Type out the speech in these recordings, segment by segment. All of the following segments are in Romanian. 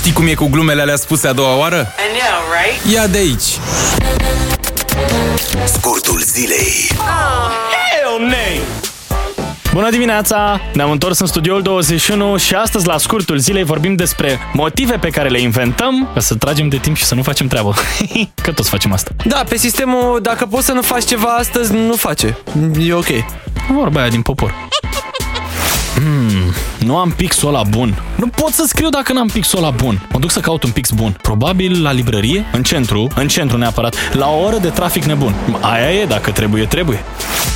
Știi cum e cu glumele alea spuse a doua oară? I know, right? Ia de aici! Scurtul zilei. Hell no! Bună dimineața! Ne-am întors în studioul 21 și astăzi, la scurtul zilei, vorbim despre motive pe care le inventăm ca să tragem de timp și să nu facem treabă. Că toți facem asta. Da, pe sistemul, dacă poți să nu faci ceva astăzi, nu face. E ok. Vorba aia din popor. Hmm, nu am pixul ăla bun. Nu pot să scriu dacă n-am pixul ăla bun. Mă duc să caut un pix bun. Probabil la librărie, în centru, în centru neapărat, la o oră de trafic nebun. Aia e, dacă trebuie, trebuie.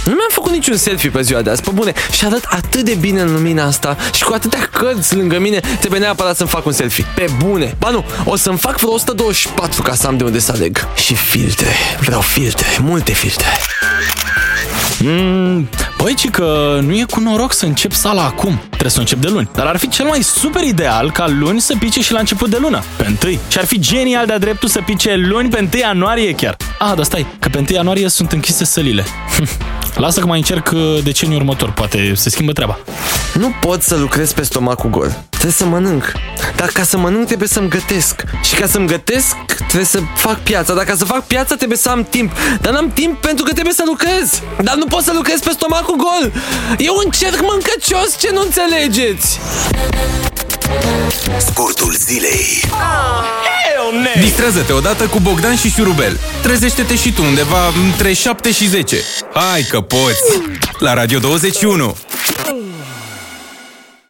Nu mi-am făcut niciun selfie pe ziua de azi, pe bune. Și arăt atât de bine în lumina asta și cu atâtea cărți lângă mine, trebuie neapărat să-mi fac un selfie. Pe bune. Ba nu, o să-mi fac vreo 124 ca să am de unde să aleg. Și filtre. Vreau filtre. Multe filtre. Mm, băi, ci că nu e cu noroc să încep sala acum. Trebuie să încep de luni. Dar ar fi cel mai super ideal ca luni să pice și la început de lună, pe întâi. Și ar fi genial de-a dreptul să pice luni pe 1 ianuarie chiar. Ah, dar stai, că pe 1 ianuarie sunt închise sălile. Lasă că mai încerc uh, deceniul următor, poate se schimbă treaba. Nu pot să lucrez pe stomacul gol. Trebuie să mănânc. Dar ca să mănânc trebuie să-mi gătesc. Și ca să-mi gătesc trebuie să fac piața. Dar ca să fac piața trebuie să am timp. Dar n-am timp pentru că trebuie să lucrez. Dar nu pot să lucrez pe stomacul gol. E un cerc mâncăcios ce nu înțelegeți. Scurtul zilei. Hell no! Distrează-te odată cu Bogdan și Șurubel. Trezește-te și tu undeva între 7 și 10. Hai că poți! La Radio 21!